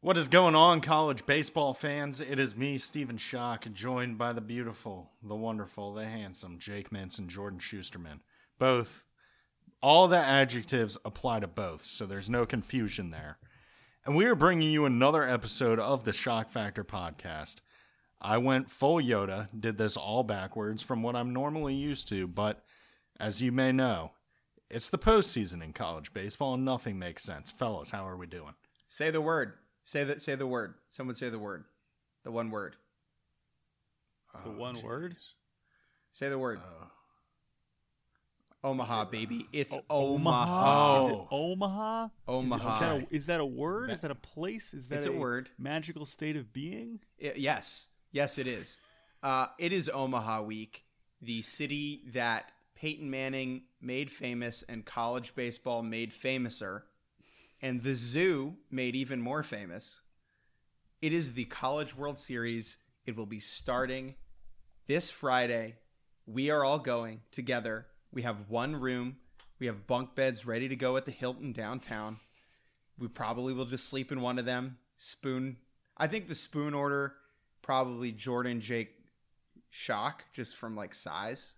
What is going on, college baseball fans? It is me, Stephen Schoch, joined by the beautiful, the wonderful, the handsome Jake and Jordan Schusterman. Both, all the adjectives apply to both, so there's no confusion there. And we are bringing you another episode of the Schoch Factor podcast. I went full Yoda, did this all backwards from what I'm normally used to, but as you may know, it's the postseason in college baseball and nothing makes sense. Fellas, how are we doing? Say the word. Say that. Say the word. Someone say the word. The one word. The Oh, one jeez. word? Say the word. Uh, Omaha, baby. It's O- Omaha. Is Oh. it Omaha? Is, it- Omaha. is, that a, is that a word? Is that a place? Is that It's a word. Magical state of being? I- yes. Yes, it is. Uh, it is Omaha week, the city that Peyton Manning made famous and college baseball made famouser, and the zoo made even more famous. It is the College World Series. It will be starting this Friday. We are all going together. We have one room. We have bunk beds ready to go at the Hilton downtown. We probably will just sleep in one of them. Spoon. I think the spoon order probably Jordan, Jake, Schoch, just from like size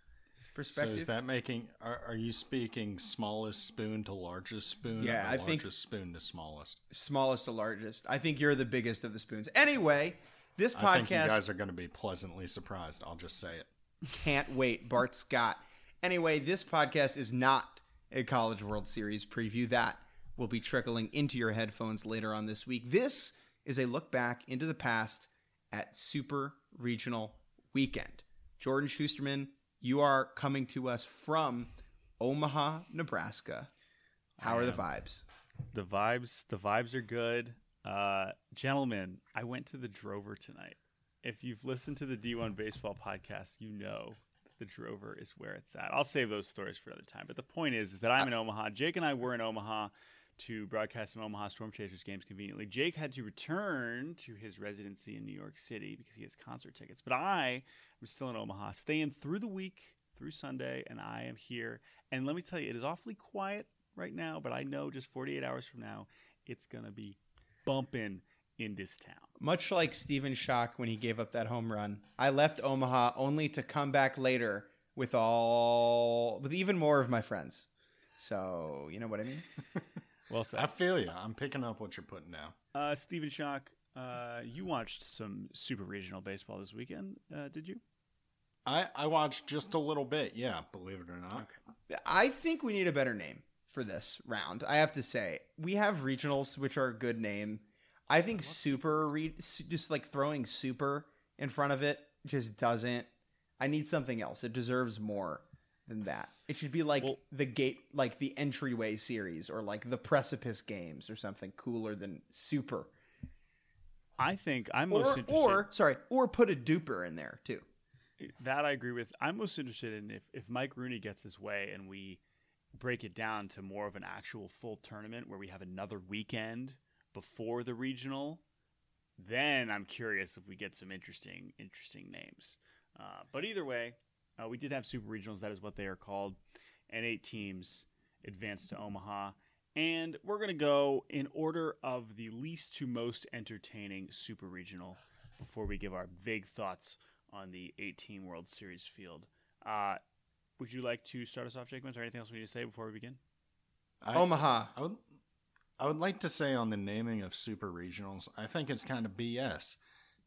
so is that making? Are, are you speaking smallest spoon to largest spoon? Yeah, or I think- largest spoon to smallest. smallest to largest? I think you're the biggest of the spoons. Anyway, this I think you podcast guys are going to be pleasantly surprised. I'll just say it. can't wait. Bart Scott. Anyway, this podcast is not a College World Series preview. That will be trickling into your headphones later on this week. This is a look back into the past at Super Regional Weekend. Jordan Schusterman, you are coming to us from Omaha, Nebraska. How are the vibes? The vibes, the vibes are good. Uh, gentlemen, I went to the Drover tonight. If you've listened to the D1 Baseball podcast, you know the Drover is where it's at. I'll save those stories for another time. But the point is, is that I'm in Omaha. Jake and I were in Omaha to broadcast some Omaha Storm Chasers games conveniently. Jake had to return to his residency in New York City because he has concert tickets. But I am still in Omaha, staying through the week, through Sunday, and I am here. And let me tell you, it is awfully quiet right now, but I know just 48 hours from now, it's going to be bumping in this town. Much like Steven Schoch when he gave up that home run, I left Omaha only to come back later with all with even more of my friends. So you know what I mean. Well said. I feel you. I'm picking up what you're putting down. Uh, Stephen Schoch, uh, you watched some super regional baseball this weekend, uh, did you? I I watched just a little bit. Yeah, believe it or not. I think we need a better name for this round. I have to say we have regionals, which are a good name. I think super re- just like throwing super in front of it just doesn't. I need something else. It deserves more than that. It should be like Well- the gate, like the entryway series, or like the precipice games, or something cooler than super. I think I'm most Or, interested. or sorry, or put a duper in there too. that I agree with. I'm most interested in if, if Mike Rooney gets his way and we break it down to more of an actual full tournament where we have another weekend before the regional. Then I'm curious if we get some interesting interesting names. Uh, but either way, uh, we did have super regionals. That is what they are called, and eight teams advanced to Omaha. And we're going to go in order of the least to most entertaining super regional before we give our vague thoughts on the 18 World Series field. Uh, would you like to start us off, Jake? Is there anything else we need to say before we begin? I, Omaha. I would I would like to say on the naming of super regionals, I think it's kind of BS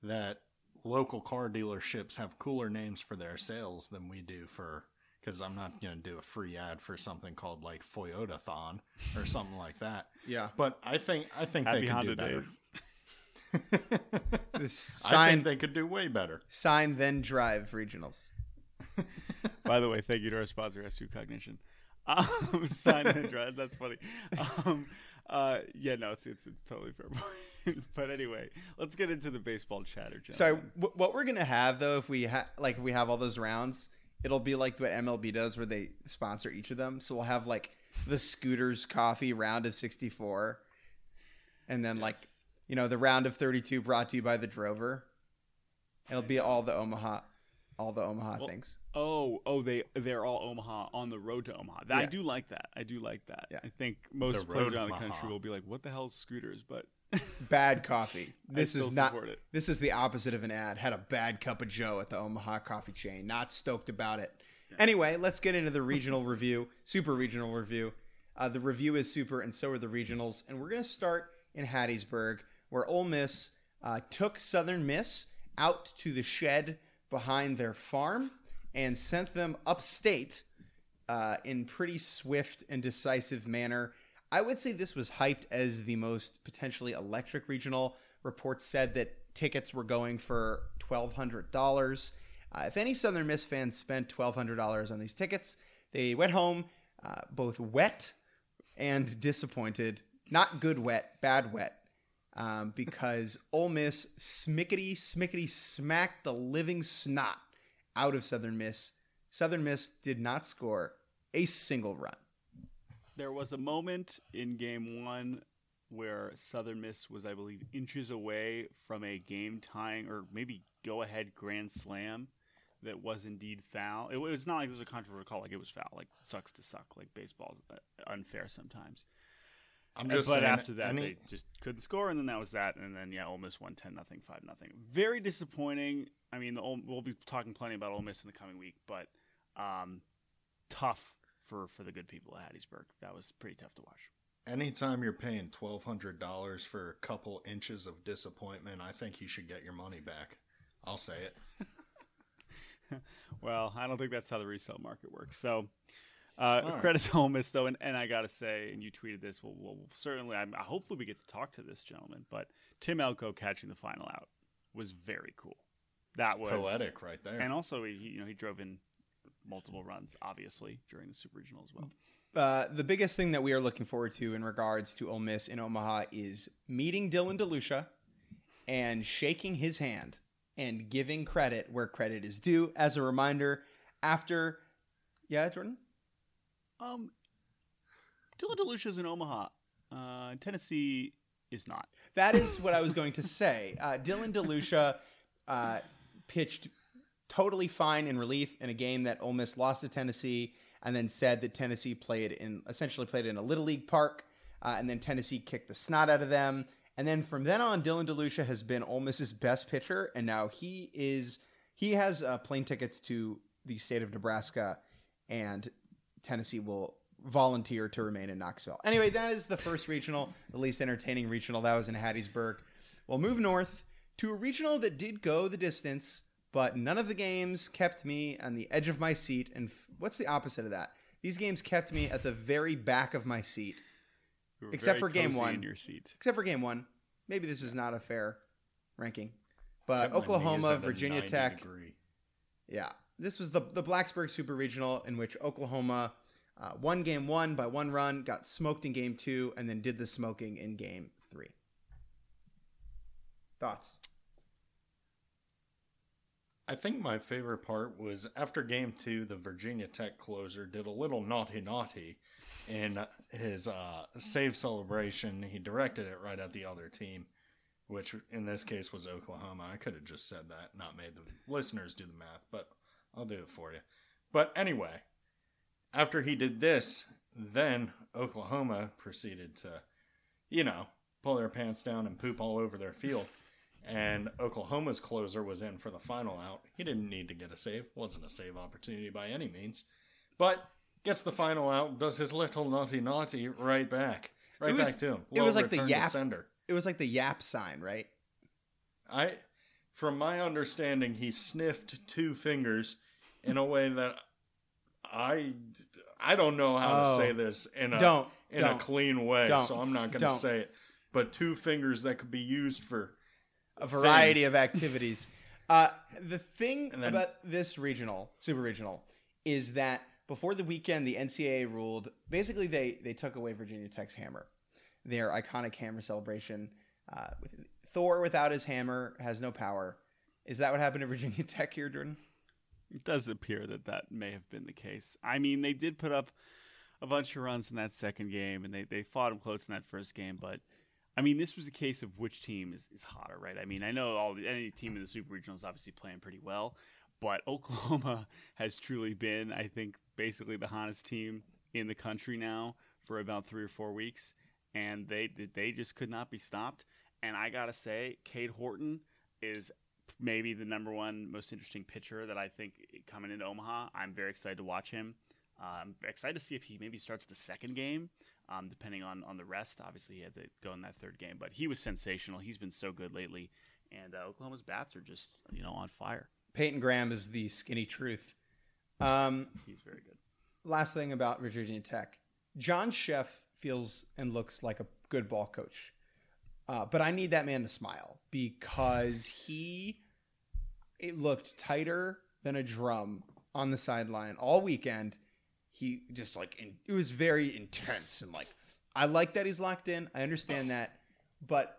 that local car dealerships have cooler names for their sales than we do for because I'm not going to do a free ad for something called like Toyota-thon or something like that. Yeah. But I think I think Happy they could Honda do better. days. This I sign, think they could do way better. sign then drive regionals. By the way, thank you to our sponsor, S2 Cognition. Um, sign and drive. That's funny. Um, uh, yeah, no, it's it's, it's totally fair point. but anyway, let's get into the baseball chatter. So gentlemen. w- what we're gonna have though, if we ha- like if we have all those rounds, it'll be like what MLB does, where they sponsor each of them. So we'll have like the Scooters Coffee round of sixty four, and then like you know the round of thirty two brought to you by the Drover. It'll be all the Omaha, all the Omaha Well, things. Oh, oh, they they're all Omaha on the road to Omaha. That, I do like that. I do like that. Yeah. I think most The players road around the country will be like, "What the hell is scooters?" But bad coffee. This is not. This is the opposite of an ad. Had a bad cup of Joe at the Omaha coffee chain. Not stoked about it. Anyway, let's get into the regional review, super regional review. Uh, the review is super, and so are the regionals. And we're going to start in Hattiesburg, where Ole Miss uh, took Southern Miss out to the shed behind their farm and sent them upstate uh, in pretty swift and decisive manner. I would say this was hyped as the most potentially electric regional. Reports said that tickets were going for twelve hundred dollars. Uh, if any Southern Miss fans spent twelve hundred dollars on these tickets, they went home uh, both wet and disappointed. Not good wet, bad wet, um, because Ole Miss smickety smickety smacked the living snot out of Southern Miss. Southern Miss did not score a single run. There was a moment in game one where Southern Miss was, I believe, inches away from a game tying or maybe go ahead grand slam that was indeed foul. It was not like this was a controversial call, like it was foul. Like sucks to suck. Like baseball's uh, unfair sometimes. I'm just but saying, after that, any- they just couldn't score, and then that was that. And then yeah, Ole Miss won ten nothing, five nothing. Very disappointing. I mean, the Ole, we'll be talking plenty about Ole Miss in the coming week, but um, tough for for the good people at Hattiesburg. That was pretty tough to watch. anytime you're paying twelve hundred dollars for a couple inches of disappointment, I think you should get your money back. I'll say it. Well, I don't think that's how the resale market works. So, uh, All right. credit to Ole Miss though, and, and I gotta say, and you tweeted this. We'll, we'll certainly, I'm, hopefully, we get to talk to this gentleman. But Tim Elko catching the final out was very cool. That was Poetic, right there. and also he, you know, he drove in multiple runs, obviously during the Super Regional as well. Uh, the biggest thing that we are looking forward to in regards to Ole Miss in Omaha is meeting Dylan DeLucia and shaking his hand and giving credit where credit is due. As a reminder, after yeah, Jordan. Um, Dylan DeLucia's in Omaha. Uh, Tennessee is not. That is what I was going to say. Uh, Dylan DeLucia uh, pitched totally fine in relief in a game that Ole Miss lost to Tennessee, and then said that Tennessee played in essentially played in a little league park, uh, and then Tennessee kicked the snot out of them. And then from then on, Dylan DeLucia has been Ole Miss's best pitcher, and now he is he has uh, plane tickets to the state of Nebraska, and Tennessee will volunteer to remain in Knoxville. Anyway, that is the first regional, the least entertaining regional. That was in Hattiesburg. We'll move north to a regional that did go the distance, but none of the games kept me on the edge of my seat. And f- what's the opposite of that? These games kept me at the very back of my seat, You Except for game one. in your seat. except for game one. Maybe this is not a fair ranking, but Kept my knees Oklahoma, Virginia Tech. degree. Yeah, this was the the Blacksburg Super Regional in which Oklahoma uh, won game one by one run, got smoked in game two, and then did the smoking in game three. Thoughts? I think my favorite part was after game two, the Virginia Tech closer did a little naughty naughty in his uh, save celebration. He directed it right at the other team, which in this case was Oklahoma. I could have just said that, not made the listeners do the math, but I'll do it for you. But anyway, after he did this, then Oklahoma proceeded to, you know, pull their pants down and poop all over their field. And Oklahoma's closer was in for the final out. He didn't need to get a save. Wasn't a save opportunity by any means. But gets the final out, does his little naughty naughty right back. Right was- back to him. it was like the yap- sender. It was like the yap sign, right? I from my understanding he sniffed two fingers in a way that I I don't know how Oh. to say oh. this in a Don't, in don't, a clean way, so I'm not going to say it. But two fingers that could be used for A variety Things. of activities. Uh, the thing then- about this regional, super regional, is that before the weekend, the NCAA ruled. Basically, they they took away Virginia Tech's hammer, their iconic hammer celebration. Uh, with, Thor without his hammer has no power. Is that what happened to Virginia Tech here, Jordan? It does appear that that may have been the case. I mean, they did put up a bunch of runs in that second game, and they, they fought them close in that first game. But I mean, this was a case of which team is, is hotter, right? I mean, I know all the, any team in the Super Regional is obviously playing pretty well, but Oklahoma has truly been, I think, basically the hottest team in the country now for about three or four weeks, and they they just could not be stopped. And I gotta say, Cade Horton is maybe the number one most interesting pitcher that I think coming into Omaha. I'm very excited to watch him. Uh, I'm excited to see if he maybe starts the second game, um, depending on on the rest. Obviously, he had to go in that third game, but he was sensational. He's been so good lately, and uh, Oklahoma's bats are just you know on fire. Peyton Graham is the skinny truth. Um, He's very good. last thing about Virginia Tech, John Szefc feels and looks like a good ball coach, uh, but I need that man to smile because he it looked tighter than a drum on the sideline all weekend. He just like in, it was very intense and like I like that he's locked in. I understand that, but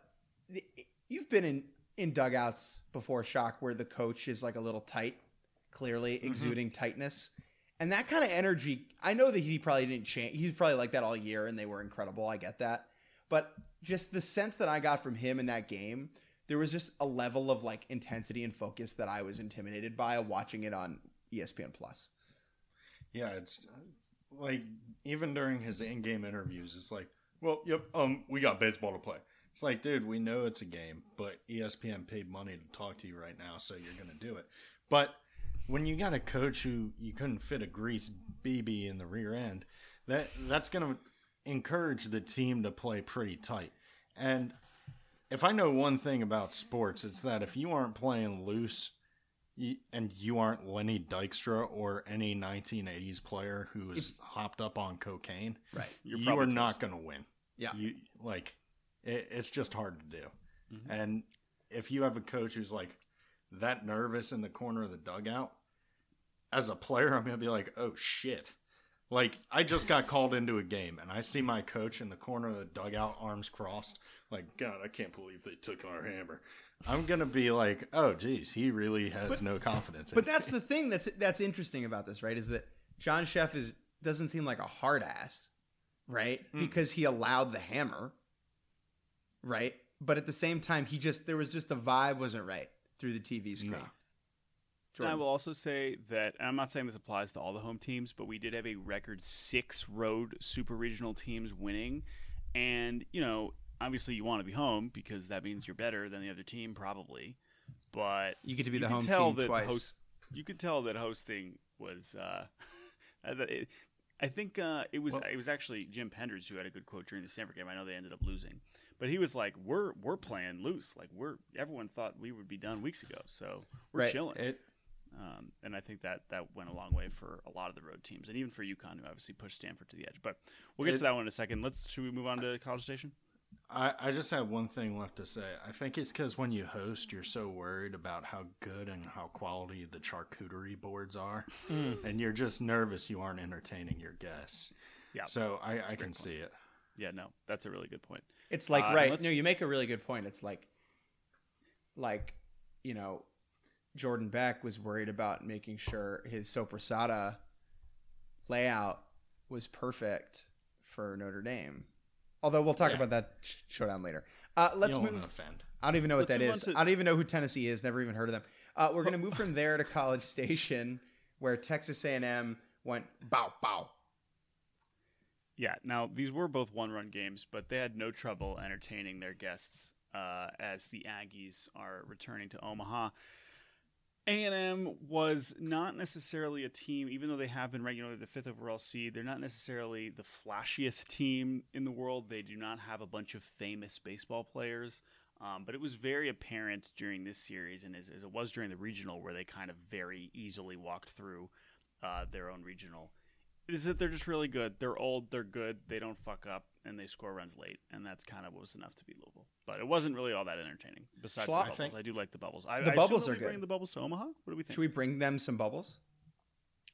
you've been in in dugouts before, Schoch, where the coach is like a little tight, clearly mm-hmm. exuding tightness. And that kind of energy, I know that he probably didn't change. He's probably like that all year, and they were incredible. I get that, but just the sense that I got from him in that game, there was just a level of like intensity and focus that I was intimidated by watching it on ESPN Plus. Yeah, it's like even during his in-game interviews, it's like, well, yep, um, we got baseball to play. It's like, dude, we know it's a game, but ESPN paid money to talk to you right now, so you're gonna do it. But when you got a coach who you couldn't fit a grease BB in the rear end, that that's gonna encourage the team to play pretty tight. And if I know one thing about sports, it's that if you aren't playing loose and you aren't Lenny Dykstra or any 1980s player who is hopped up on cocaine, Right. You're you probably are not going to win. Yeah. You like it, it's just hard to do. Mhm. And if you have a coach who's like that nervous in the corner of the dugout, as a player, I'm going to be like, "Oh shit." Like I just got called into a game and I see my coach in the corner of the dugout, arms crossed, like, God, I can't believe they took our hammer. I'm gonna be like, oh geez, he really has But- no confidence in But me. that's the thing that's that's interesting about this, right? Is that John Szefc is doesn't seem like a hard ass, right? Hmm. Because he allowed the hammer, right? But at the same time, he just there was just the vibe wasn't right through the TV screen. No. And I will also say that, and I'm not saying this applies to all the home teams, but we did have a record six road super regional teams winning. And, you know, obviously you want to be home because that means you're better than the other team, probably. But You get to be the home team that twice. Host, you could tell that hosting was. Uh, it, I think uh, it was Well- it was actually Jim Penders who had a good quote during the Stanford game. I know they ended up losing, but he was like, "We're we're playing loose. Like we're everyone thought we would be done weeks ago, so we're Right. chilling." It Um, and I think that that went a long way for a lot of the road teams, and even for UConn, who obviously pushed Stanford to the edge. But we'll get It- to that one in a second. Let's should we move on to College Station? I, I just have one thing left to say. I think it's because when you host, you're so worried about how good and how quality the charcuterie boards are, and you're just nervous you aren't entertaining your guests. Yeah. So I, I can point. see it. Yeah, no, that's a really good point. It's like Uh, right. No, you make a really good point. It's like, like, you know, Jordan Beck was worried about making sure his soppressata layout was perfect for Notre Dame. Although we'll talk Yeah. about that showdown later. Uh, let's you don't move. want offend. I don't even know what Let's that move on is. to- I don't even know who Tennessee is. Never even heard of them. Uh, we're gonna move from there to College Station, where Texas A&M went bow bow. Yeah, now these were both one-run games, but they had no trouble entertaining their guests uh, as the Aggies are returning to Omaha. A&M was not necessarily a team, even though they have been regularly the fifth overall seed. They're not necessarily the flashiest team in the world. They do not have a bunch of famous baseball players. Um, but it was very apparent during this series, and as, as it was during the regional, where they kind of very easily walked through uh, their own regional, is that they're just really good. They're old, they're good, they don't fuck up, and they score runs late, and that's kind of what was enough to beat Louisville. But it wasn't really all that entertaining. Besides the I bubbles, think- I do like the bubbles. I, The I bubbles are good. The bubbles to Omaha. What do we think? Should we bring them some bubbles?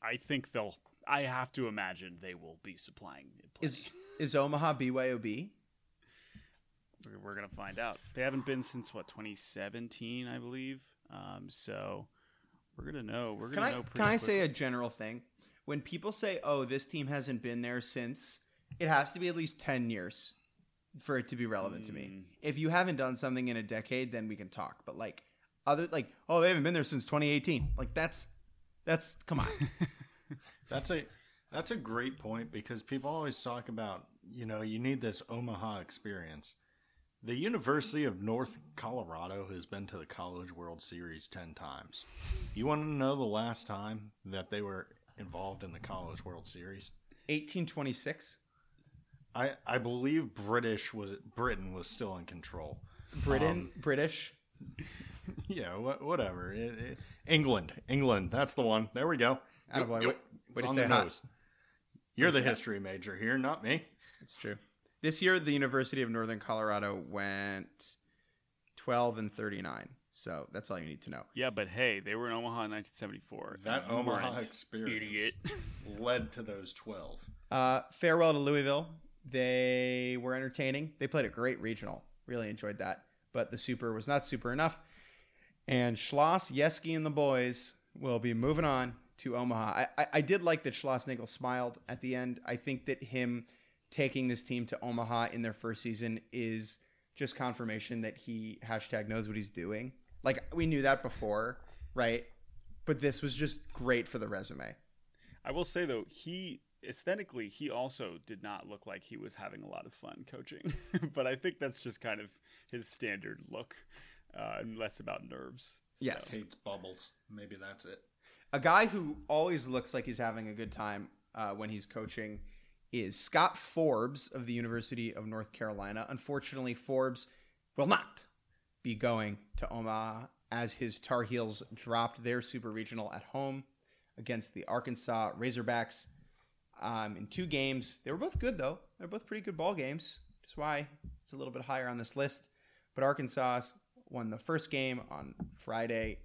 I think they'll. I have to imagine they will be supplying. Is is Omaha BYOB? We're, we're gonna find out. They haven't been since what 2017, I believe. Um, so we're gonna know. We're gonna I know. Pretty can I say a general thing? When people say, "Oh, this team hasn't been there since," it has to be at least ten years for it to be relevant to me. Mm. If you haven't done something in a decade, then we can talk. But like other like, oh, they haven't been there since 2018. Like that's that's come on. That's a that's a great point because people always talk about you know you need this Omaha experience, The University of North Colorado has been to the College World Series 10 times. You want to know the last time that they were involved in the College World Series? 1826. I, I believe British was Britain was still in control. Britain, um, British. Yeah, wha- whatever. It- it- England, England. That's the one. There we go. Yep, Way- it's way on the hot. nose. You're the history major here, not me. It's true. This year, the University of Northern Colorado went 12 and 39. So that's all you need to know. Yeah, but hey, they were in Omaha in 1974. That and Omaha experience idiot. led to those 12. Uh, farewell to Louisville. They were entertaining. They played a great regional. Really enjoyed that. But the super was not super enough. And Schloss, Yeski, and the boys will be moving on to Omaha. I, I, I did like that Schlossnagle smiled at the end. I think that him taking this team to Omaha in their first season is just confirmation that he hashtag knows what he's doing. Like we knew that before, right? But this was just great for the resume. I will say though, he aesthetically he also did not look like he was having a lot of fun coaching. but I think that's just kind of his standard look, uh, and less about nerves. So- Yes. Hates bubbles. Maybe that's it. a guy who always looks like he's having a good time uh, when he's coaching is Scott Forbes of the University of North Carolina. Unfortunately, Forbes will not be going to Omaha as his Tar Heels dropped their super regional at home against the Arkansas Razorbacks um, in two games. They were both good though. They're both pretty good ball games. That's why it's a little bit higher on this list. But Arkansas won the first game on Friday,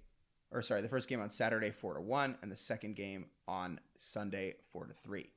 or sorry, the first game on Saturday four to one, and the second game on Sunday four to three.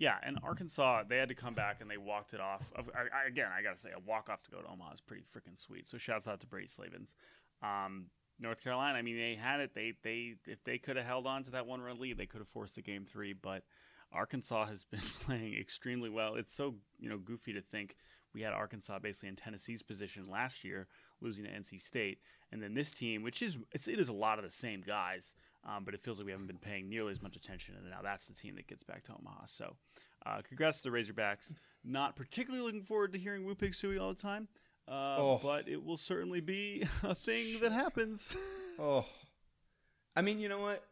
Yeah, and Arkansas, they had to come back and they walked it off. I, I, again, I gotta say, a walk off to go to Omaha is pretty freaking sweet. So shouts out to Brady Slavens. Um, North Carolina, I mean, they had it. They they if they could have held on to that one run lead, they could have forced the game three. But Arkansas has been playing extremely well. It's so you know goofy to think we had Arkansas basically in Tennessee's position last year, losing to NC State, and then this team, which is it's, it is a lot of the same guys. Um, but it feels like we haven't been paying nearly as much attention, and now that's the team that gets back to Omaha. So, uh, congrats to the Razorbacks. Not particularly looking forward to hearing Woo Pig Sooie all the time, uh, Oh. but it will certainly be a thing that happens. Oh, I mean, you know what?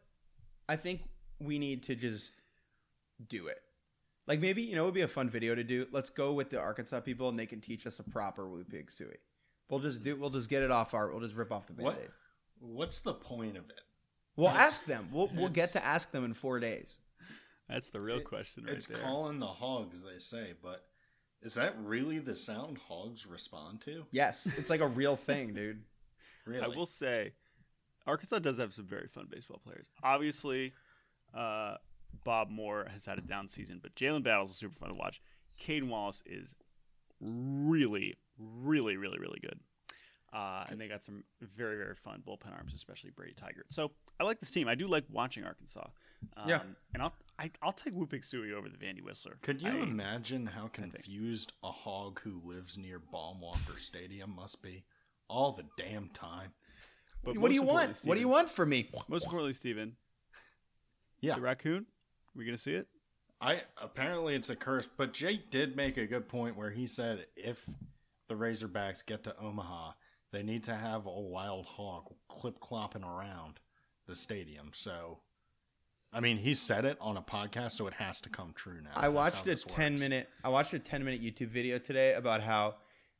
I think we need to just do it. Like maybe you know, it would be a fun video to do. Let's go with the Arkansas people, and they can teach us a proper Woo Pig Sooie. We'll just do. We'll just get it off our. We'll just rip off the What? band-aid. What's the point of it? We'll It's- ask them. We'll we'll get to ask them in four days. That's the real It- question right it's there. calling the hogs, they say, but is that really the sound hogs respond to? Yes, it's like a real thing, dude. Really? I will say, Arkansas does have some very fun baseball players. Obviously, uh, Bob Moore has had a down season, but Jalen Battles is super fun to watch. Cayden Wallace is really, really, really, really good. Uh, and they got some very, very fun bullpen arms, especially Brady Tygart. So I like this team. I do like watching Arkansas. Um, Yeah. And I'll I, I'll take Woo Pig Sooie over the Vandy Whistler. Could you I- imagine how confused a hog who lives near Baum-Walker Stadium must be all the damn time? but what do you want? importantly, What do you want from me? Most importantly, Steven, Yeah, the raccoon. We gonna see it? I apparently it's a curse, but Jake did make a good point where he said if the Razorbacks get to Omaha, they need to have a wild hog clip clopping around the stadium. So, I mean, he said it on a podcast, so it has to come true now. I That's watched a ten works. minute. I watched a ten minute YouTube video today about how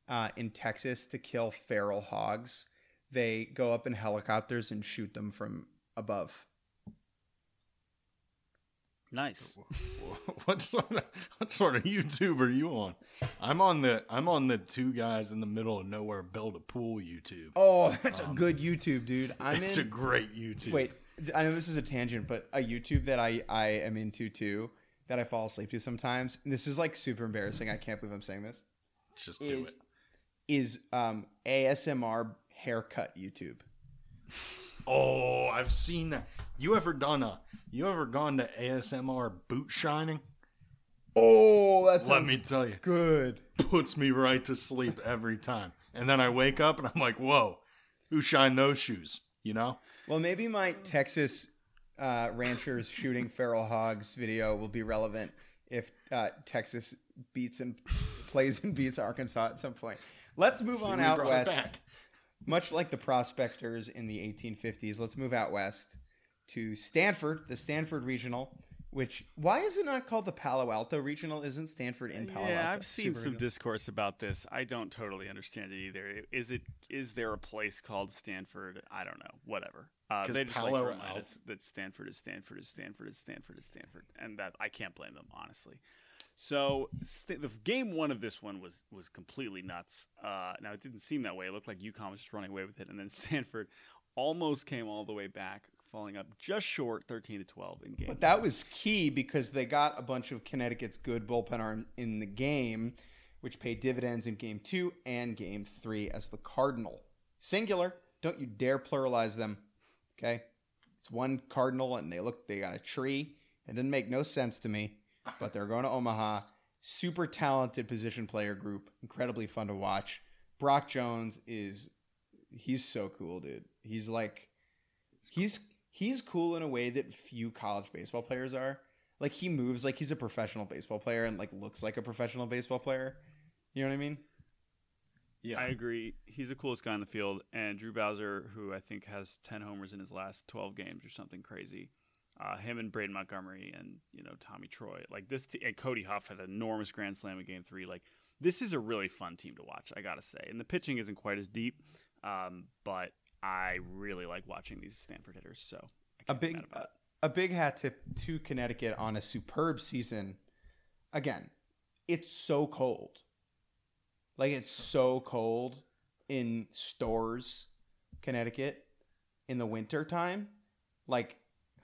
uh, in Texas to kill feral hogs, they go up in helicopters and shoot them from above. Nice. what sort of what sort of YouTube are you on? I'm on the I'm on the two guys in the middle of nowhere build a pool YouTube. Oh, that's a good YouTube, dude. I'm it's in. a great YouTube. Wait, I know this is a tangent, but a YouTube that I I am into too that I fall asleep to sometimes. And this is like super embarrassing. I can't believe I'm saying this. just do it. is um ASMR haircut YouTube. Oh, I've seen that. You ever done a? You ever gone to ASMR boot shining? Oh, that's Let me tell you, good. puts me right to sleep every time. And then I wake up and I'm like, whoa, who shined those shoes? You know? Well, maybe my Texas uh, ranchers shooting feral hogs video will be relevant if uh, Texas beats and plays and beats Arkansas at some point. Let's move See, on out west. Back. Much like the prospectors in the 1850s, let's move out west to Stanford, the Stanford Regional. Which why is it not called the Palo Alto Regional? Isn't Stanford in Palo Alto? yeah, I've seen Super some regional? discourse about this. I don't totally understand it either. Is it is there a place called Stanford? I don't know. Whatever. Uh, 'Cause they just Palo like to remind Alto- us that Stanford is Stanford is Stanford is Stanford is Stanford, and that I can't blame them honestly. So st- the game one of this one was was completely nuts. Uh, now it didn't seem that way. It looked like UConn was just running away with it, and then Stanford almost came all the way back, falling up just short, thirteen to twelve in game. But that was key because they got a bunch of Connecticut's good bullpen arms in the game, which paid dividends in game two and game three as the Cardinal. Singular. Don't you dare pluralize them. Okay? It's one Cardinal and they look they got a tree. It didn't make no sense to me. But they're going to Omaha. Super talented position player group. Incredibly fun to watch. Brock Jones is he's so cool, dude. He's like he's he's cool in a way that few college baseball players are. Like he moves like he's a professional baseball player and like looks like a professional baseball player. You know what I mean? Yeah, I agree. He's the coolest guy in the field. And Drew Bowser, who I think has 10 homers in his last 12 games or something crazy. Uh, him and Braden Montgomery and, you know, Tommy Troy. Like this, t- and Kody Huff had an enormous grand slam in game three. Like this is a really fun team to watch, I got to say. And the pitching isn't quite as deep, um, but I really like watching these Stanford hitters. So I A big it. a big hat tip to Connecticut on a superb season. Again, it's so cold. Like it's so cold in Storrs, Connecticut, in the winter time. Like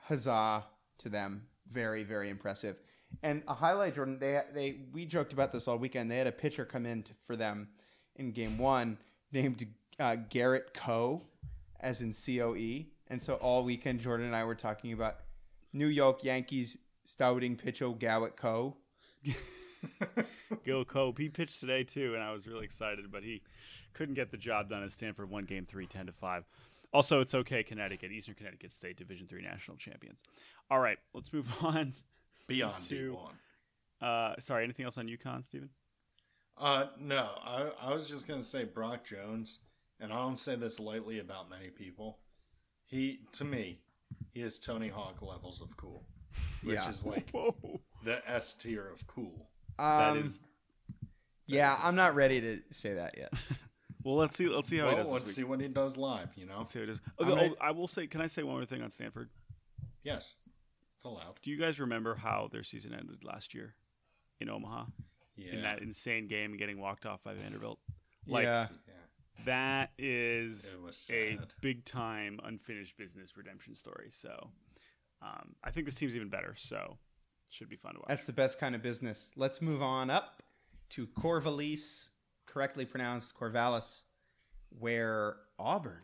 huzzah to them. Very, very impressive. And a highlight, Jordan, they they we joked about this all weekend. They had a pitcher come in for them in game one named uh, Garrett Coe, as in C O E. And so all weekend, Jordan and I were talking about New York Yankees stouting pitcher Garrett Coe. Gil Cope, he pitched today too, and I was really excited, but he couldn't get the job done at Stanford. One game three, 10 to five. Also, it's okay, Connecticut, Eastern Connecticut State Division three national champions. All right, let's move on. beyond to- D1. Uh, sorry, anything else on UConn, Stephen? Uh, no, I, I was just gonna say Brock Jones, and I don't say this lightly about many people. He, to me, he is Tony Hawk levels of cool, which Yeah. is like Whoa, the S tier of cool. that Um, is. yeah, I'm not ready to say that yet. Well, let's see. Let's see how he Well, does. let's see what he does live. You know? Let's see how he does. Okay, ready- oh, I will say. Can I say one more thing on Stanford? Yes, it's allowed. Do you guys remember how their season ended last year in Omaha Yeah, in that insane game getting walked off by Vanderbilt? Like, yeah. That is a big time unfinished business redemption story. So um, I think this team's even better. So it should be fun to watch. That's the best kind of business. Let's move on up to Corvallis, correctly pronounced Corvallis, where Auburn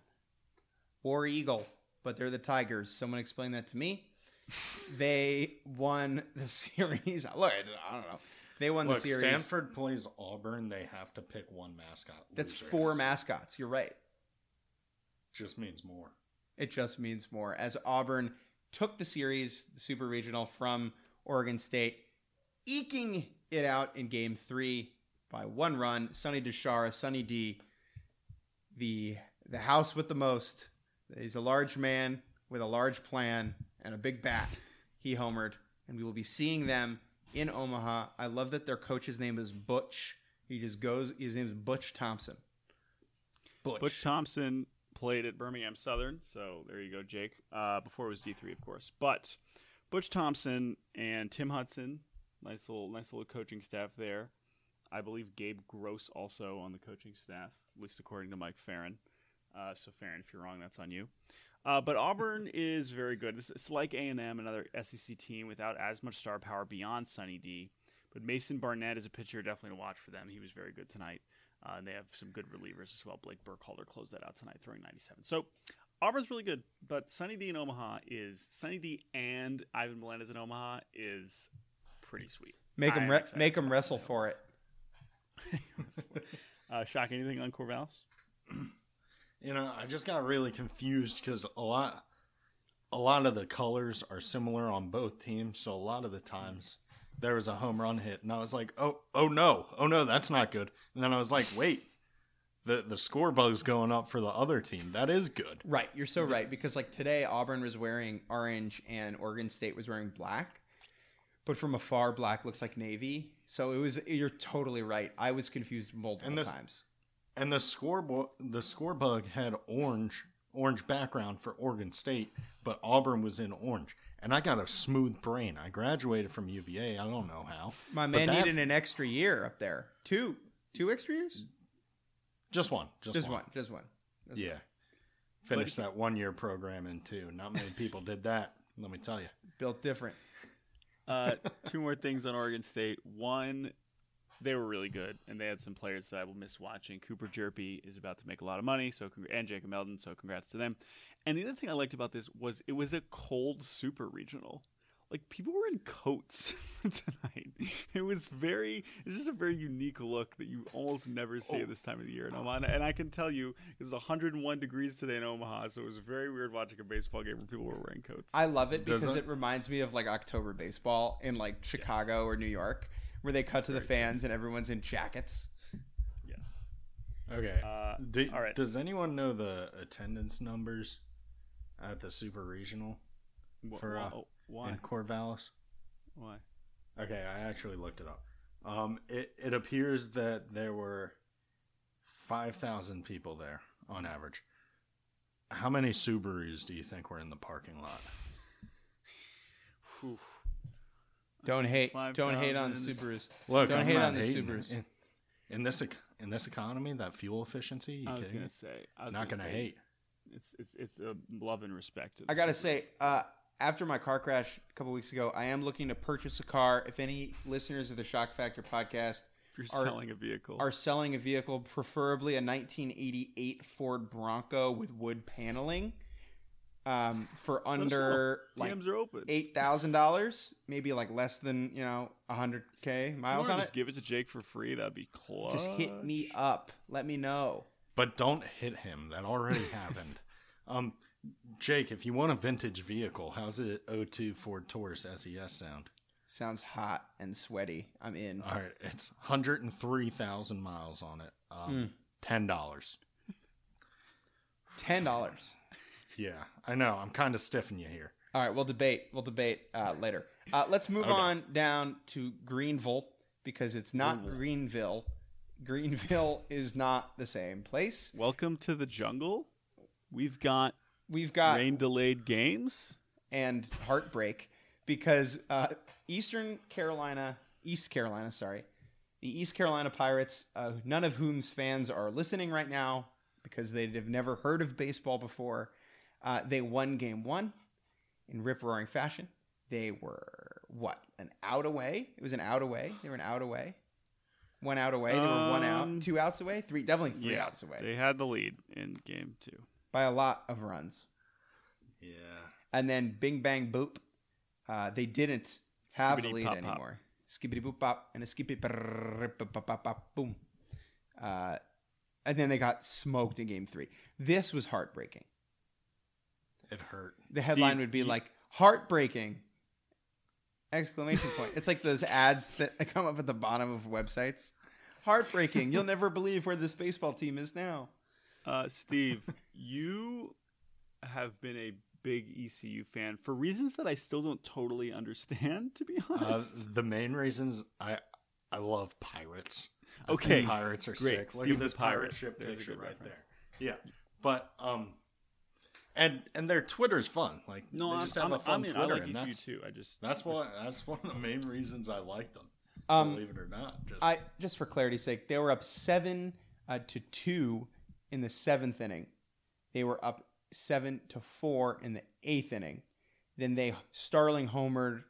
War Eagle, but they're the Tigers. Someone explain that to me. they won the series. Look, I don't know. They won Look, the series. Stanford plays Auburn. They have to pick one mascot. That's four mascots. You're right. Just means more. It just means more. As Auburn took the series, the Super Regional, from Oregon State, eking it out in game three by one run. Sonny DeShara, Sonny D, the the house with the most. He's a large man with a large plan and a big bat. He homered, and we will be seeing them in Omaha. I love that their coach's name is Butch. He just goes. His name is Butch Thompson. Butch. Butch Thompson played at Birmingham Southern, so there you go, Jake. Uh, before it was D three, of course. But Butch Thompson and Tim Hudson, nice little nice little coaching staff there. I believe Gabe Gross also on the coaching staff, at least according to Mike Ferrin. Uh, so Ferrin, if you're wrong, that's on you. Uh, but Auburn is very good. It's, it's like A and M, another SEC team without as much star power beyond Sunny D. But Mason Barnett is a pitcher definitely to watch for them. He was very good tonight. Uh, and they have some good relievers as well. Blake Burkhalter closed that out tonight, throwing 97. So Auburn's really good, but Sunny D in Omaha is Sunny D and Ivan Melendez in Omaha is pretty sweet. Make I'm re- make watch wrestle for it. Uh, Schoch anything on Corvallis? You know, I just got really confused because a lot, a lot of the colors are similar on both teams. So a lot of the times, there was a home run hit, and I was like, oh, oh no, oh no, that's not good. And then I was like, wait, the the score bug's going up for the other team. That is good. Right, you're so right because like today Auburn was wearing orange and Oregon State was wearing black, but from afar black looks like navy. So it was you're totally right. I was confused multiple And the- times. And the score the score bug had orange orange background for Oregon State, but Auburn was in orange. And I got a smooth brain. I graduated from UVA. I don't know how. My man that- needed an extra year up there. Two, two extra years. just one, just, Just one. one, just one. Just Yeah. Finished that one year program in two. Not many people did that. Let me tell you. Built different. Uh, two more things on Oregon State. One, they were really good, and they had some players that I will miss watching. Cooper Hjerpe is about to make a lot of money, so congr- and Jacob Melton, so congrats to them. And the other thing I liked about this was it was a cold super regional. Like people were in coats tonight. It was very, it's just a very unique look that you almost never see Oh. at this time of the year in Omaha. And I can tell you, it's 101 degrees today in Omaha, so it was very weird watching a baseball game where people were wearing coats. I love it Does because it? it reminds me of like October baseball in like Chicago or New York, where they cut to the fans and everyone's in jackets. yes. Okay. Uh, Do- all right. Does anyone know the attendance numbers at the Super Regional Wh- for uh, wh- why? in Corvallis? Why? Okay, I actually looked it up. Um, it it appears that there were five thousand people there on average. How many Subarus do you think were in the parking lot? Whew. Don't hate, Five don't hate on the. Subarus. Look, don't I'm hate on the hating. Subarus. In, in this in this economy, that fuel efficiency, you I was kidding gonna say, I was Not gonna, gonna say, hate. It's it's it's a love and respect. to I gotta Subaru. say, uh, after my car crash a couple weeks ago, I am looking to purchase a car. If any listeners of the Schoch Factor podcast if you're are- selling a vehicle, are selling a vehicle, preferably a 1988 Ford Bronco with wood paneling, um, for under like are open. eight thousand dollars, maybe like less than you know hundred k miles on just it. give it to Jake for free. That'd be close. Just hit me up. Let me know. But don't hit him. That already happened. Um, Jake, if you want a vintage vehicle, how's it 02 Ford Taurus SES sound? Sounds hot and sweaty. I'm in. All right, it's 103,000 miles on it. Um, $10. Ten dollars. Yeah, I know. I'm kind of stiffing you here. All right, we'll debate. We'll debate uh, later. Uh, let's move Okay. on down to Greenville because it's not Greenville. Greenville is not the same place. Welcome to the jungle. We've got We've got rain delayed games. and heartbreak because uh, Eastern Carolina, East Carolina, sorry, the East Carolina Pirates, uh, none of whom's fans are listening right now because they'd have never heard of baseball before. Uh, they won game one in rip roaring fashion. They were what an out away. It was an out away. They were an out away. One out away. They were one Um, out. Two outs away. Three. Definitely three yeah, outs away They had the lead in game two. By a lot of runs. Yeah. and then Bing Bang Boop. Uh, they didn't have the lead pop anymore. Skibbity boop pop and a skippy brrrr, pop, pop, pop, pop, boom. Uh, and then they got smoked in game three. This was heartbreaking. It hurt. The headline Steve, would be you- like heartbreaking! Exclamation point. It's like those ads that come up at the bottom of websites. Heartbreaking! You'll never believe where this baseball team is now. Uh, Steve, you have been a big ECU fan for reasons that I still don't totally understand. To be Uh, honest, the main reasons I I love pirates. I think Okay, pirates are great. sick. Look Steve at this pirate Pirate. ship There's picture right reference. there. Yeah, but um, and and their Twitter's fun. Like no, they I'm, just have I'm, a fun I'm. Twitter, I like and ECU that's too. I just that's what that's one of the main reasons I like them. Um, believe it or not, just I just for clarity's sake, they were up seven uh, to two in the seventh inning. They were up seven to four in the eighth inning. Then they Starling homered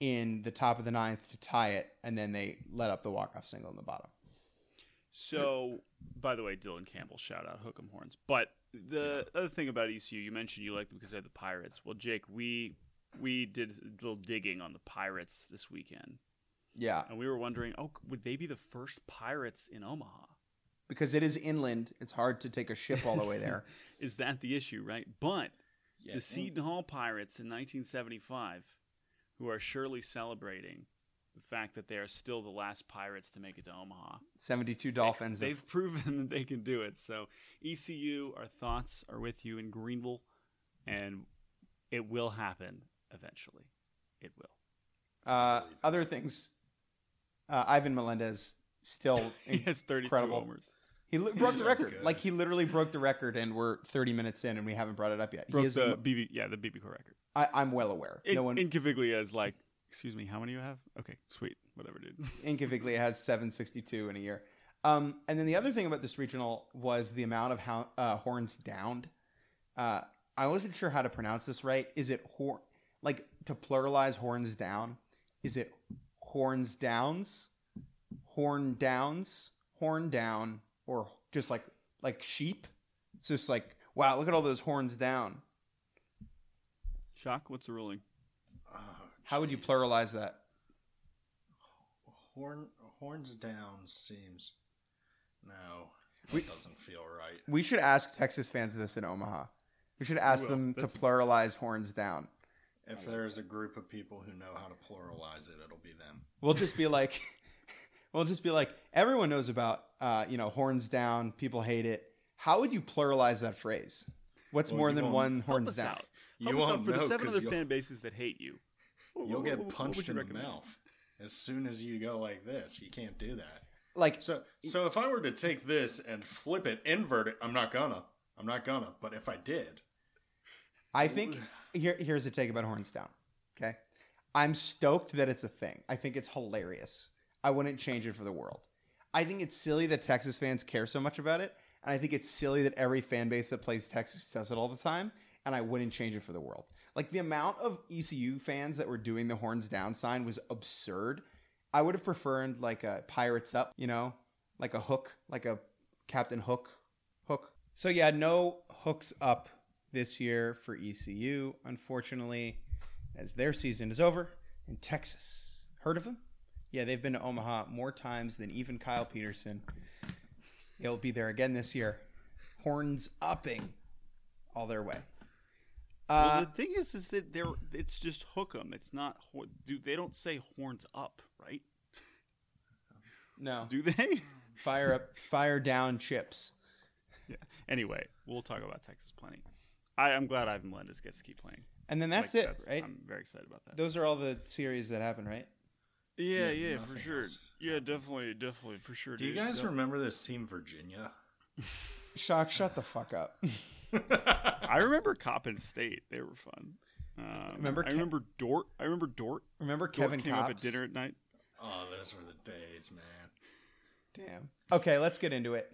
in the top of the ninth to tie it, and then they let up the walk off single in the bottom. So, by the way, Dylan Campbell, shout out Hook'em Horns. But the other thing about ECU, you mentioned you like them because they're the Pirates. Well, Jake, we we did a little digging on the Pirates this weekend, Yeah, and we were wondering, oh, would they be the first Pirates in Omaha? Because it is inland, it's hard to take a ship all the way there. Is that the issue, right? But the Seton Hall Pirates in 1975, who are surely celebrating the fact that they are still the last Pirates to make it to Omaha. 72 Dolphins. They've proven that they can do it. So ECU, our thoughts are with you in Greenville, and it will happen eventually. It will. uh, other things. Uh, Ivan Melendez still He has 32 incredible. homers. He li- broke the record. good. Like he literally broke the record, and we're 30 minutes in, and we haven't brought it up yet. Broke he is. the BB, yeah, the BBCOR record. I, I'm well aware. In, no one. Incaviglia is like, excuse me, how many you have? Okay, sweet, whatever, dude. Incaviglia has 762 in a year. Um, and then the other thing about this regional was the amount of how, uh, horns downed. Uh, I wasn't sure how to pronounce this right. Is it horn like to pluralize horns down? Is it horns downs, horn downs, horn down, or just like like sheep? It's just like wow, look at all those horns down. Schoch, what's the ruling? Oh, How would you pluralize that? Horn horns down seems no. It doesn't feel right. We should ask Texas fans this in Omaha. We should ask will. them to pluralize horns down. If there's a group of people who know how to pluralize it, it'll be them. We'll just be like, we'll just be like, everyone knows about, uh, you know, horns down. People hate it. How would you pluralize that phrase? What's Well, more than won't- one Help horns us down? out. You Help us out won't for the seven other fan bases that hate you. What- You'll what- get what- what punched you in the mouth as soon as you go like this. You can't do that. Like, So, so if I were to take this and flip it, invert it, I'm not gonna. I'm not gonna. But if I did, I think here, here's a take about horns down. Okay, I'm stoked that it's a thing. I think it's hilarious. I wouldn't change it for the world. I think it's silly that Texas fans care so much about it, and I think it's silly that every fan base that plays Texas does it all the time. And I wouldn't change it for the world. Like the amount of ECU fans that were doing the horns down sign was absurd. I would have preferred like a Pirates up, you know, like a hook, like a Captain Hook hook. So yeah, no hooks up this year for ECU, unfortunately, as their season is over in Texas. Heard of them? Yeah, they've been to Omaha more times than even Kyle Peterson. They'll be there again this year. Horns upping all their way. Well, Uh, the thing is, is that they're it's just hook 'em. It's not do they don't say horns up, right? no, Do they? fire up, fire down chips. yeah. Anyway, we'll talk about Texas plenty. I, I'm glad Ivan Melendez gets to keep playing. And then that's Like, it, right? I'm very excited about that. Those are all the series that happen, right? Yeah, Yeah, yeah, for sure. else. Yeah, definitely, definitely, for sure. do you guys Yep. remember this team, Virginia? Schoch, shut the fuck up. I remember Coppin State. They were fun. Um, Remember I Ke- remember Dort. I remember Dort. Remember Dort Kevin came up at dinner at night. Oh, those were the days, man. Damn. Okay, let's get into it.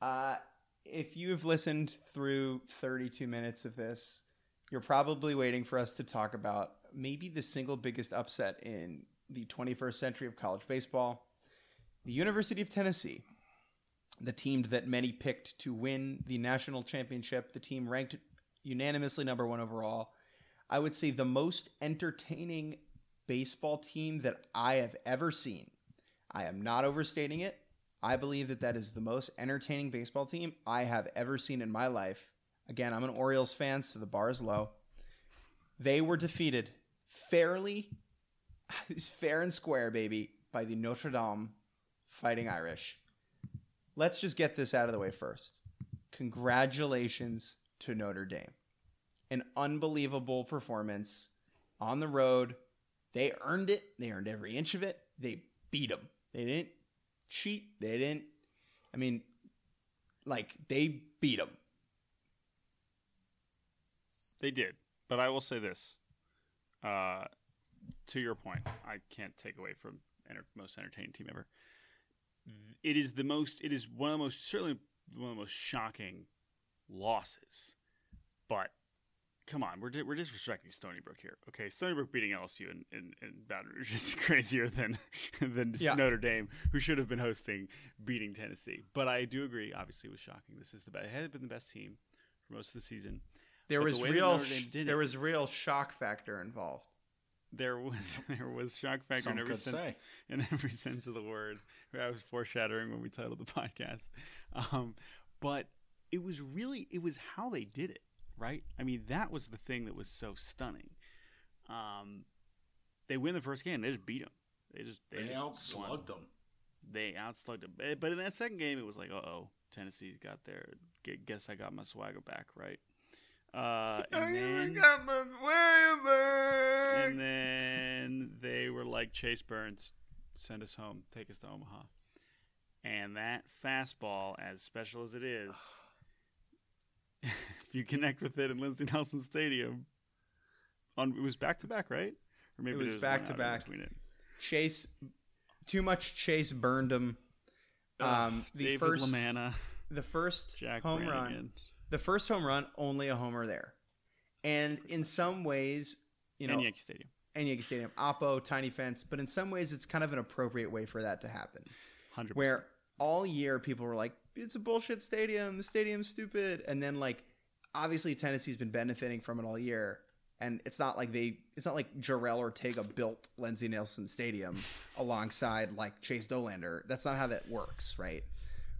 Uh, if you've listened through 32 minutes of this, you're probably waiting for us to talk about maybe the single biggest upset in the 21st century of college baseball the University of Tennessee. The team that many picked to win the national championship, the team ranked unanimously number one overall. I would say the most entertaining baseball team that I have ever seen. I am not overstating it. I believe that that is the most entertaining baseball team I have ever seen in my life. Again, I'm an Orioles fan, so the bar is low. They were defeated fairly, fair and square, baby, by the Notre Dame Fighting Irish. Let's just get this out of the way first. Congratulations to Notre Dame. An unbelievable performance on the road. They earned it. They earned every inch of it. They beat them. They didn't cheat. They didn't. I mean, like they beat them. They did, but I will say this. Uh, to your point, I can't take away from enter- most entertaining team ever. It is the most. It is one of the most certainly one of the most shocking losses. But come on, we're di- we're disrespecting Stony Brook here. Okay, Stony Brook beating LSU and and, in Baton Rouge is crazier than than Yeah. Notre Dame, who should have been hosting, beating Tennessee. But I do agree. Obviously, it was shocking. This is the best. It had been the best team for most of the season. There But was the real. Sh- there was real shock factor involved. There was there was shock factor Some in every sense, say. in every sense of the word. I was foreshadowing when we titled the podcast, um, but it was really it was how they did it, right? I mean, that was the thing that was so stunning. Um, they win the first game, they just beat them. They just they, They outslugged them. They outslugged them. Eh, But in that second game, it was like, uh oh, Tennessee's got their. Guess I got my swagger back, right? Uh, and then, and then they were like, Chase Burns, send us home, take us to Omaha. And that fastball, as special as it is, if you connect with it in Lindsey Nelson Stadium, on it was back to back, right? Or maybe It was there one back-to-back. between it. Chase, too much Chase burned him. Um, Ugh, the David first, Lamanna, the first Jack home run, Brannigan. The first home run, only a homer there, and in some ways, you know, and Yankee Stadium. and Yankee Stadium, Oppo, tiny fence, but in some ways, it's kind of an appropriate way for that to happen. Hundred Where all year people were like, "It's a bullshit stadium. The stadium's stupid," and then like, obviously Tennessee's been benefiting from it all year, and it's not like they, it's not like Jorel Ortega built Lindsey Nelson Stadium alongside like Chase Dollander. That's not how that works, right?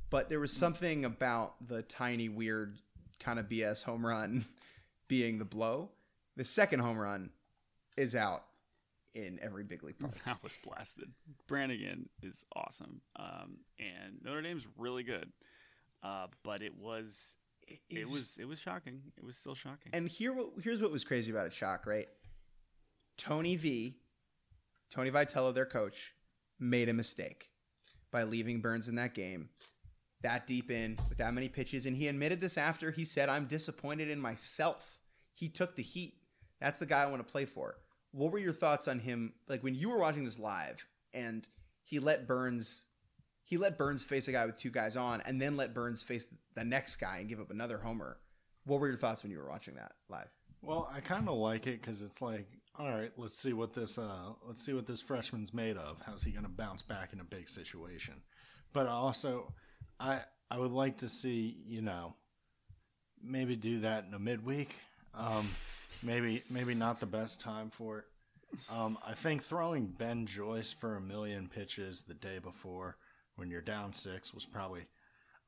But there was something about the tiny, weird kind of BS home run being the blow. The second home run is out in every big league park. That was blasted. Brannigan is awesome, um, and Notre Dame's really good. Uh, but it was it was it was shocking. It was still shocking. And here, here's what was crazy about it, Schoch, right? Tony V, Tony Vitello, their coach, made a mistake by leaving Burns in that game that deep in with that many pitches. And he admitted this after he said, I'm disappointed in myself. He took the heat. That's the guy I want to play for. What were your thoughts on him? Like when you were watching this live and he let Burns. He let Burns face a guy with two guys on, and then let Burns face the next guy and give up another homer. What were your thoughts when you were watching that live? Well, I kind of like it because it's like, all right, let's see what this uh, let's see what this freshman's made of. How's he going to bounce back in a big situation? But also, I I would like to see you know maybe do that in a midweek. Um, maybe maybe not the best time for it. Um, I think throwing Ben Joyce for a million pitches the day before when you're down six was probably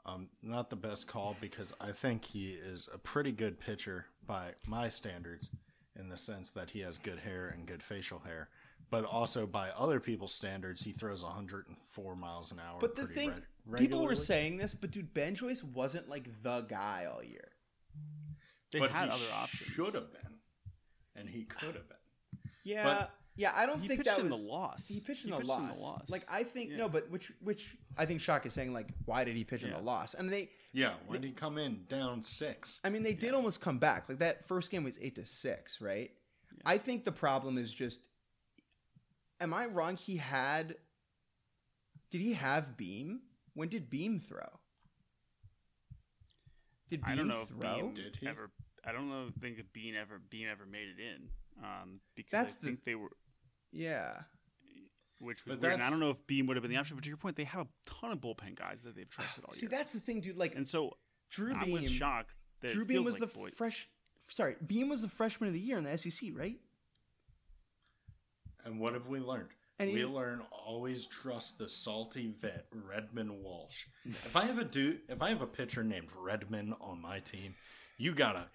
um, not the best call because I think he is a pretty good pitcher by my standards in the sense that he has good hair and good facial hair. But also by other people's standards, he throws 104 miles an hour. But the thing, reg- people were saying this, but dude, Ben Joyce wasn't like the guy all year. they but had he other options. Should have been, and he could have been. Yeah, But- yeah. I don't think pitched that in was the loss. He pitched in, He the, pitched in the loss. Like I think Yeah. no, but which which I think Schoch is saying like why did he pitch in the loss? And they, Yeah, when did he come in down six? I mean, they did almost come back. Like that first game was eight to six, right? I think the problem is just. Am I wrong? He had. Did he have Beam? When did Beam throw? Did Beam I don't know if throw? Beam Did he? ever. I don't know. Think beam ever Beam ever made it in. Um, because That's I the- think they were, Yeah. which was But weird. And I don't know if Beam would have been the option. But to your point, they have a ton of bullpen guys that they've trusted all See, year. See, that's the thing, dude. Like and so Drew I'm Beam. with Schoch that Drew it Beam was like the Boyd- fresh. Sorry, Beam was the freshman of the year in the SEC, right? And what have we learned? And we he- learn always trust the salty vet Redmond Walsh. If I have a dude, if I have a pitcher named Redmond on my team, you gotta,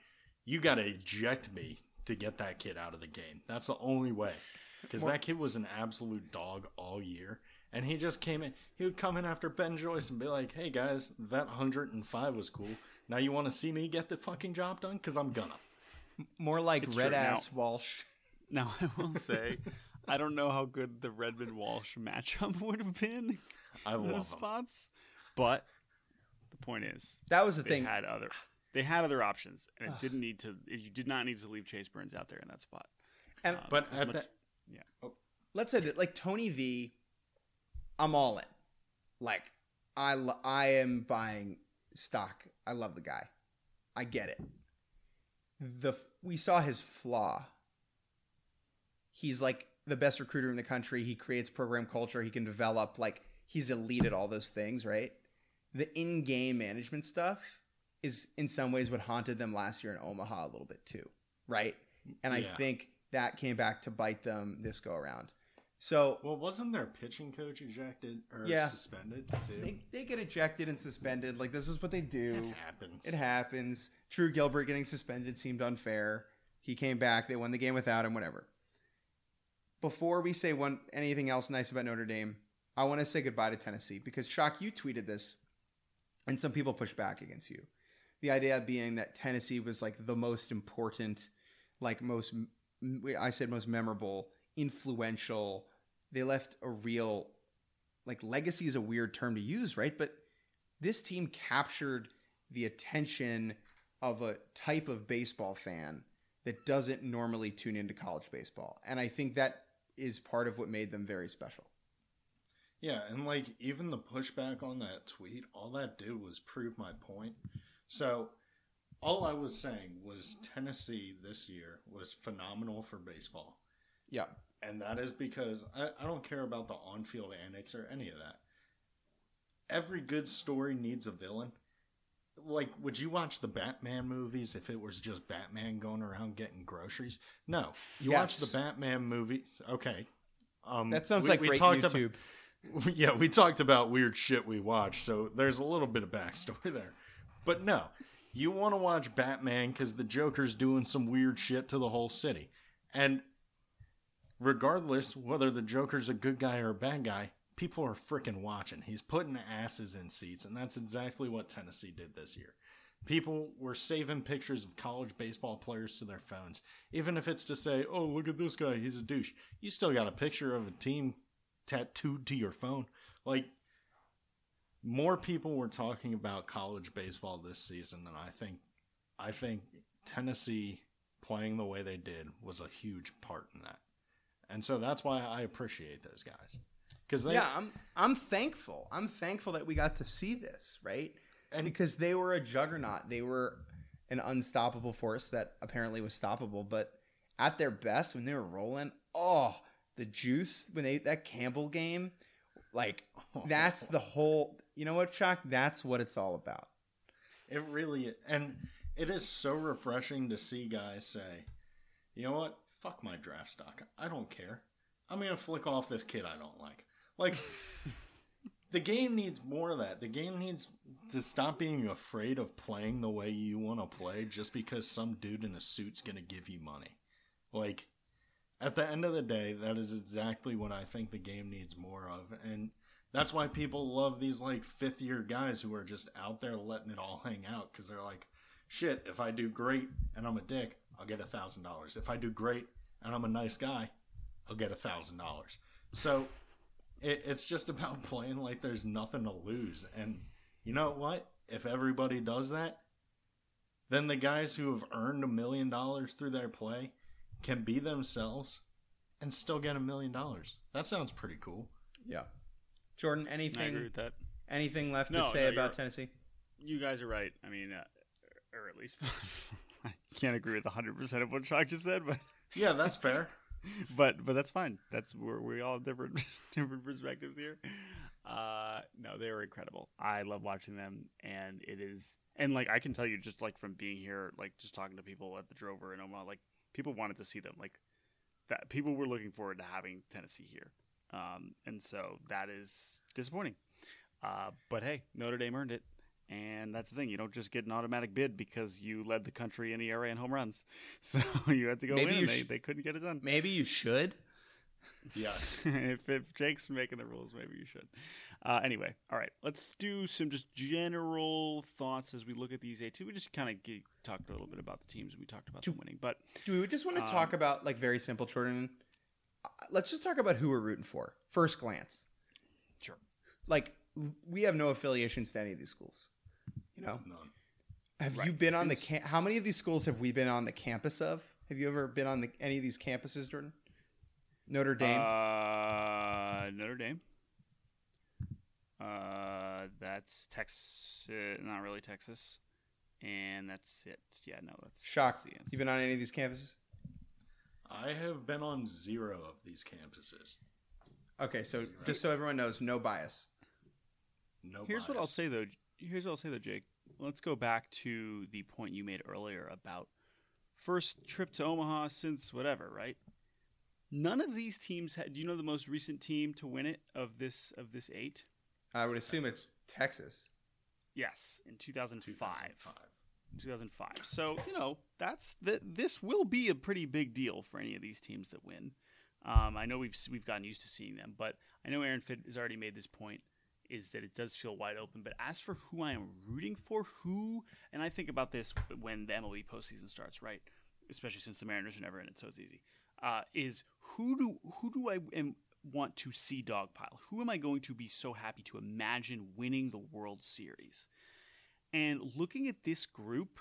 you gotta eject me to get that kid out of the game. That's the only way. Because that kid was an absolute dog all year, and he just came in. He would come in after Ben Joyce and be like, "Hey guys, that 105 was cool. Now you want to see me get the fucking job done? Because I'm gonna." More like It's red true. ass Walsh. Now I will say, I don't know how good the Redmond Walsh matchup would have been. I in love those him. spots, but the point is, That was the they thing. had other they had other options, and it didn't need to. You did not need to leave Chase Burns out there in that spot. And Um, But much- that, yeah, let's say that, like Tony V, I'm all in. Like, I I am buying stock. I love the guy. I get it. The we saw his flaw. He's like the best recruiter in the country. He creates program culture. He can develop like he's elite at all those things, right? The in-game management stuff is in some ways what haunted them last year in Omaha a little bit too, right? And I Yeah. think that came back to bite them this go around. So well, wasn't their pitching coach ejected or Yeah. suspended too? they, they get ejected and suspended. Like this is what they do. It happens. It happens. Drew Gilbert getting suspended seemed unfair. He came back. They won the game without him. Whatever. Before we say one anything else nice about Notre Dame, I want to say goodbye to Tennessee because Schoch, you tweeted this, and some people pushed back against you. The idea being that Tennessee was like the most important, like most I said most memorable, influential. They left a real like legacy is a weird term to use, right? But this team captured the attention of a type of baseball fan that doesn't normally tune into college baseball. And I think that is part of what made them very special. Yeah, and like even the pushback on that tweet, all that did was prove my point. So all I was saying was Tennessee this year was phenomenal for baseball. Yeah. And that is because I, I don't care about the on field antics or any of that. Every good story needs a villain like would you watch the batman movies if it was just batman going around getting groceries? No. You yes. watch the batman movie okay um that sounds we, like we great talked youtube. About, yeah we talked about weird shit we watched so there's a little bit of backstory there. But no you want to watch batman because the joker's doing some weird shit to the whole city. And regardless whether the joker's a good guy or a bad guy people are freaking watching. He's putting asses in seats, and that's exactly what Tennessee did this year. People were saving pictures of college baseball players to their phones, even if it's to say, "Oh, look at this guy, he's a douche." You still got a picture of a team tattooed to your phone. Like more people were talking about college baseball this season than I think. I think Tennessee playing the way they did was a huge part in that. And so that's why I appreciate those guys. Because yeah, I'm I'm thankful. I'm thankful that we got to see this, right? And because they were a juggernaut, they were an unstoppable force that apparently was stoppable. But at their best, when they were rolling, oh, the juice when they that Campbell game, like that's the whole. You know what, Chuck? That's what it's all about. It really and it is so refreshing to see guys say, "You know what? Fuck my draft stock. I don't care. I'm gonna flick off this kid I don't like. Like the game needs more of that. The game needs to stop being afraid of playing the way you want to play just because some dude in a suit's going to give you money. Like at the end of the day, that is exactly what I think the game needs more of. And that's why people love these like fifth year guys who are just out there letting it all hang out because they're like, shit, if I do great and I'm a dick, I'll get a thousand dollars. If I do great and I'm a nice guy, I'll get a thousand dollars. So it, it's just about playing like there's nothing to lose. And you know what? If everybody does that, then the guys who have earned a million dollars through their play can be themselves and still get a million dollars. That sounds pretty cool. Yeah. Jordan, anything? I agree with that. Anything left no, to say no, about Tennessee? You guys are right. I mean, uh, or at least I can't agree with 100% of what Schoch just said, but yeah, that's fair. but but that's fine. That's where we all have different different perspectives here. Uh, no, they were incredible. I love watching them, and it is and like I can tell you just like from being here, like just talking to people at the Drover and Omaha, like people wanted to see them. Like that, people were looking forward to having Tennessee here, um, and so that is disappointing. Uh, but hey, Notre Dame earned it. And that's the thing. You don't just get an automatic bid because you led the country in the ERA and home runs. So you had to go maybe in. They, sh- they couldn't get it done. Maybe you should. Yes. if, if Jake's making the rules, maybe you should. Uh, anyway, all right. Let's do some just general thoughts as we look at these A2. We just kind of talked a little bit about the teams and we talked about do, winning. But do we just want to um, talk about, like, very simple, Jordan? Uh, let's just talk about who we're rooting for. First glance. Sure. Like, we have no affiliations to any of these schools. You know, none. Have right. you been on the cam- how many of these schools have we been on the campus of? Have you ever been on the, any of these campuses, Jordan? Notre Dame. Uh, Notre Dame. Uh, that's Texas. Not really Texas, and that's it. Yeah, no, that's Schoch. That's you been on any of these campuses? I have been on zero of these campuses. Okay, so just so everyone knows, no bias. No. Here's bias. what I'll say though, here's what I'll say though, Jake. Let's go back to the point you made earlier about first trip to Omaha since whatever, right? None of these teams had. Do you know the most recent team to win it of this of this eight? I would assume it's Texas. Yes, in 2005. 2005. 2005. So you know that's that. This will be a pretty big deal for any of these teams that win. Um, I know we've we've gotten used to seeing them, but I know Aaron Fitt has already made this point is that it does feel wide open. But as for who I am rooting for, who and I think about this when the MLB postseason starts, right? Especially since the Mariners are never in it, so it's easy. Uh, is who do who do I am, want to see dogpile? Who am I going to be so happy to imagine winning the World Series? And looking at this group,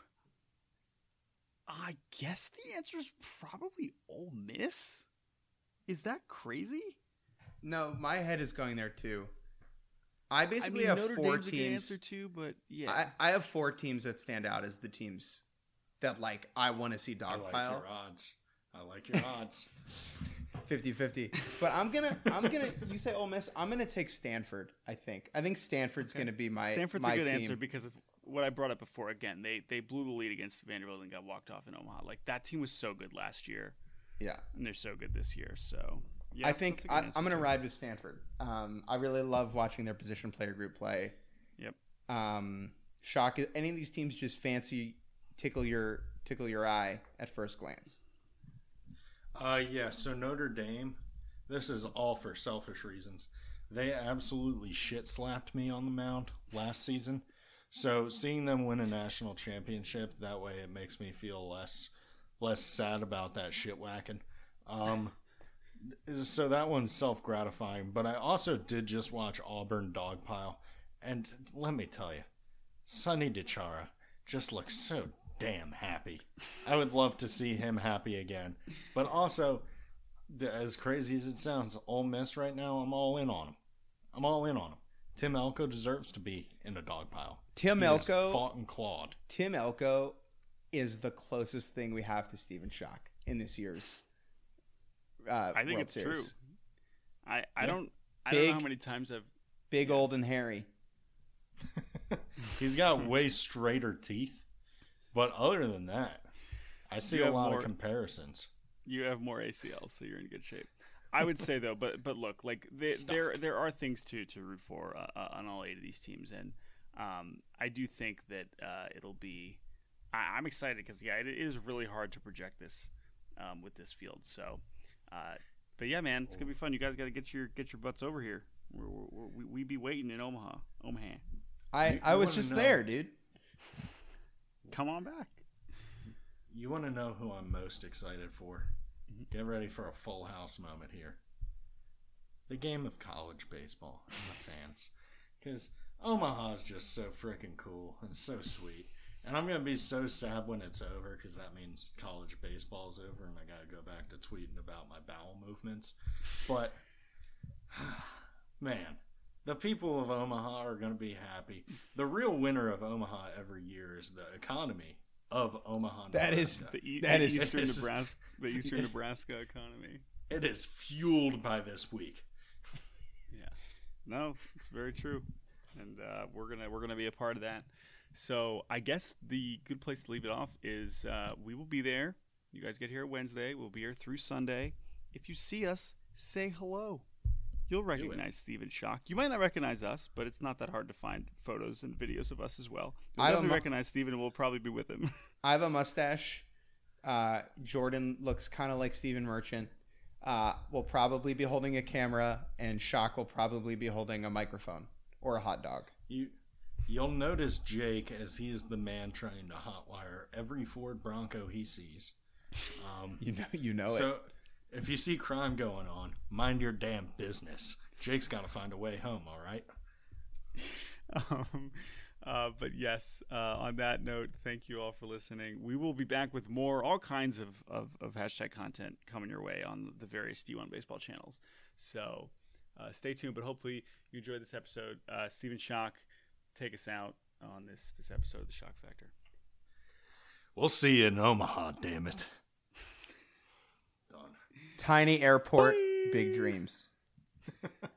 I guess the answer is probably Ole Miss. Is that crazy? No, my head is going there too. I I basically mean, have Notre four Dame's teams. answer too, but yeah, I, I have four teams that stand out as the teams that like I want to see dogpile. I like your odds. I like your odds. 50-50. But I'm gonna I'm gonna you say Ole Miss, I'm gonna take Stanford, I think. I think Stanford's gonna be my Stanford's my a good team. answer because of what I brought up before. Again, they they blew the lead against Vanderbilt and got walked off in Omaha. Like that team was so good last year, Yeah. and they're so good this year. So yeah, I think that's a good I, answer, I'm going to ride with Stanford. Um, I really love watching their position player group play. Yep. Um, Schoch. Any of these teams just fancy tickle your tickle your eye at first glance. Uh, yeah. So Notre Dame, this is all for selfish reasons. They absolutely shit slapped me on the mound last season. So seeing them win a national championship that way, it makes me feel less less sad about that shit whacking. Um, so that one's self gratifying. But I also did just watch Auburn Dogpile, and let me tell you, Sonny DiChiara just looks so damn happy. I would love to see him happy again. But also, as crazy as it sounds, Ole Miss right now, I'm all in on him. I'm all in on him. Tim Elko deserves to be in a dog pile. Tim He Elko, fought and clawed. Tim Elko, is the closest thing we have to Stephen Schoch in this year's. Uh, I think World it's Series. true. I I Yeah. don't I don't know how many times I've Big old and hairy. He's got way straighter teeth. But other than that, I see You a lot more- of comparisons. you have more ACLs, so you're in good shape. I would say though, but but look, like they, there there are things to to root for uh, uh, on all eight of these teams, and um, I do think that uh, it'll be. I, I'm excited because yeah, it, it is really hard to project this um, with this field. So, uh, but yeah, man, it's gonna be fun. You guys got to get your get your butts over here. We're, we're, we we be waiting in Omaha, Omaha. I, You- I you was just know- there, dude. Come on back. You want to know who I'm most excited for? Mm-hmm. Get ready for a full house moment here. The game of college baseball and the fans. Because Omaha's just so freaking cool and so sweet. And I'm going to be so sad when it's over because that means college baseball's over and I got to go back to tweeting about my bowel movements. But, man, the people of Omaha are going to be happy. The real winner of Omaha every year is the economy of Omaha. That is- The, e- That the is- eastern is- Nebraska, the eastern Nebraska economy. It is fueled by this week. Yeah, no, it's very true, and uh, we're gonna we're gonna be a part of that. So I guess the good place to leave it off is uh, we will be there. You guys get here Wednesday. We'll be here through Sunday. If you see us, say hello. You'll recognize Stephen Schoch. You might not recognize us, but it's not that hard to find photos and videos of us as well. You'll I a mu- recognize Stephen, and we'll probably be with him. I have a mustache. Uh, Jordan looks kind of like Stephen Merchant. Uh, will probably be holding a camera, and Schoch will probably be holding a microphone or a hot dog. You you'll notice Jake as he is the man trying to hotwire every Ford Bronco he sees. Um, You know, you know it. so if you see crime going on, mind your damn business. Jake's got to find a way home. All right. um, uh, but yes, uh, on that note, thank you all for listening. We will be back with more, all kinds of, of, of hashtag content coming your way on the various D1 baseball channels. So uh, stay tuned, but hopefully you enjoyed this episode. Uh, Stephen Schoch, take us out on this, this episode of The Schoch Factor. We'll see you in Omaha. Damn it. Done. Tiny airport, big dreams.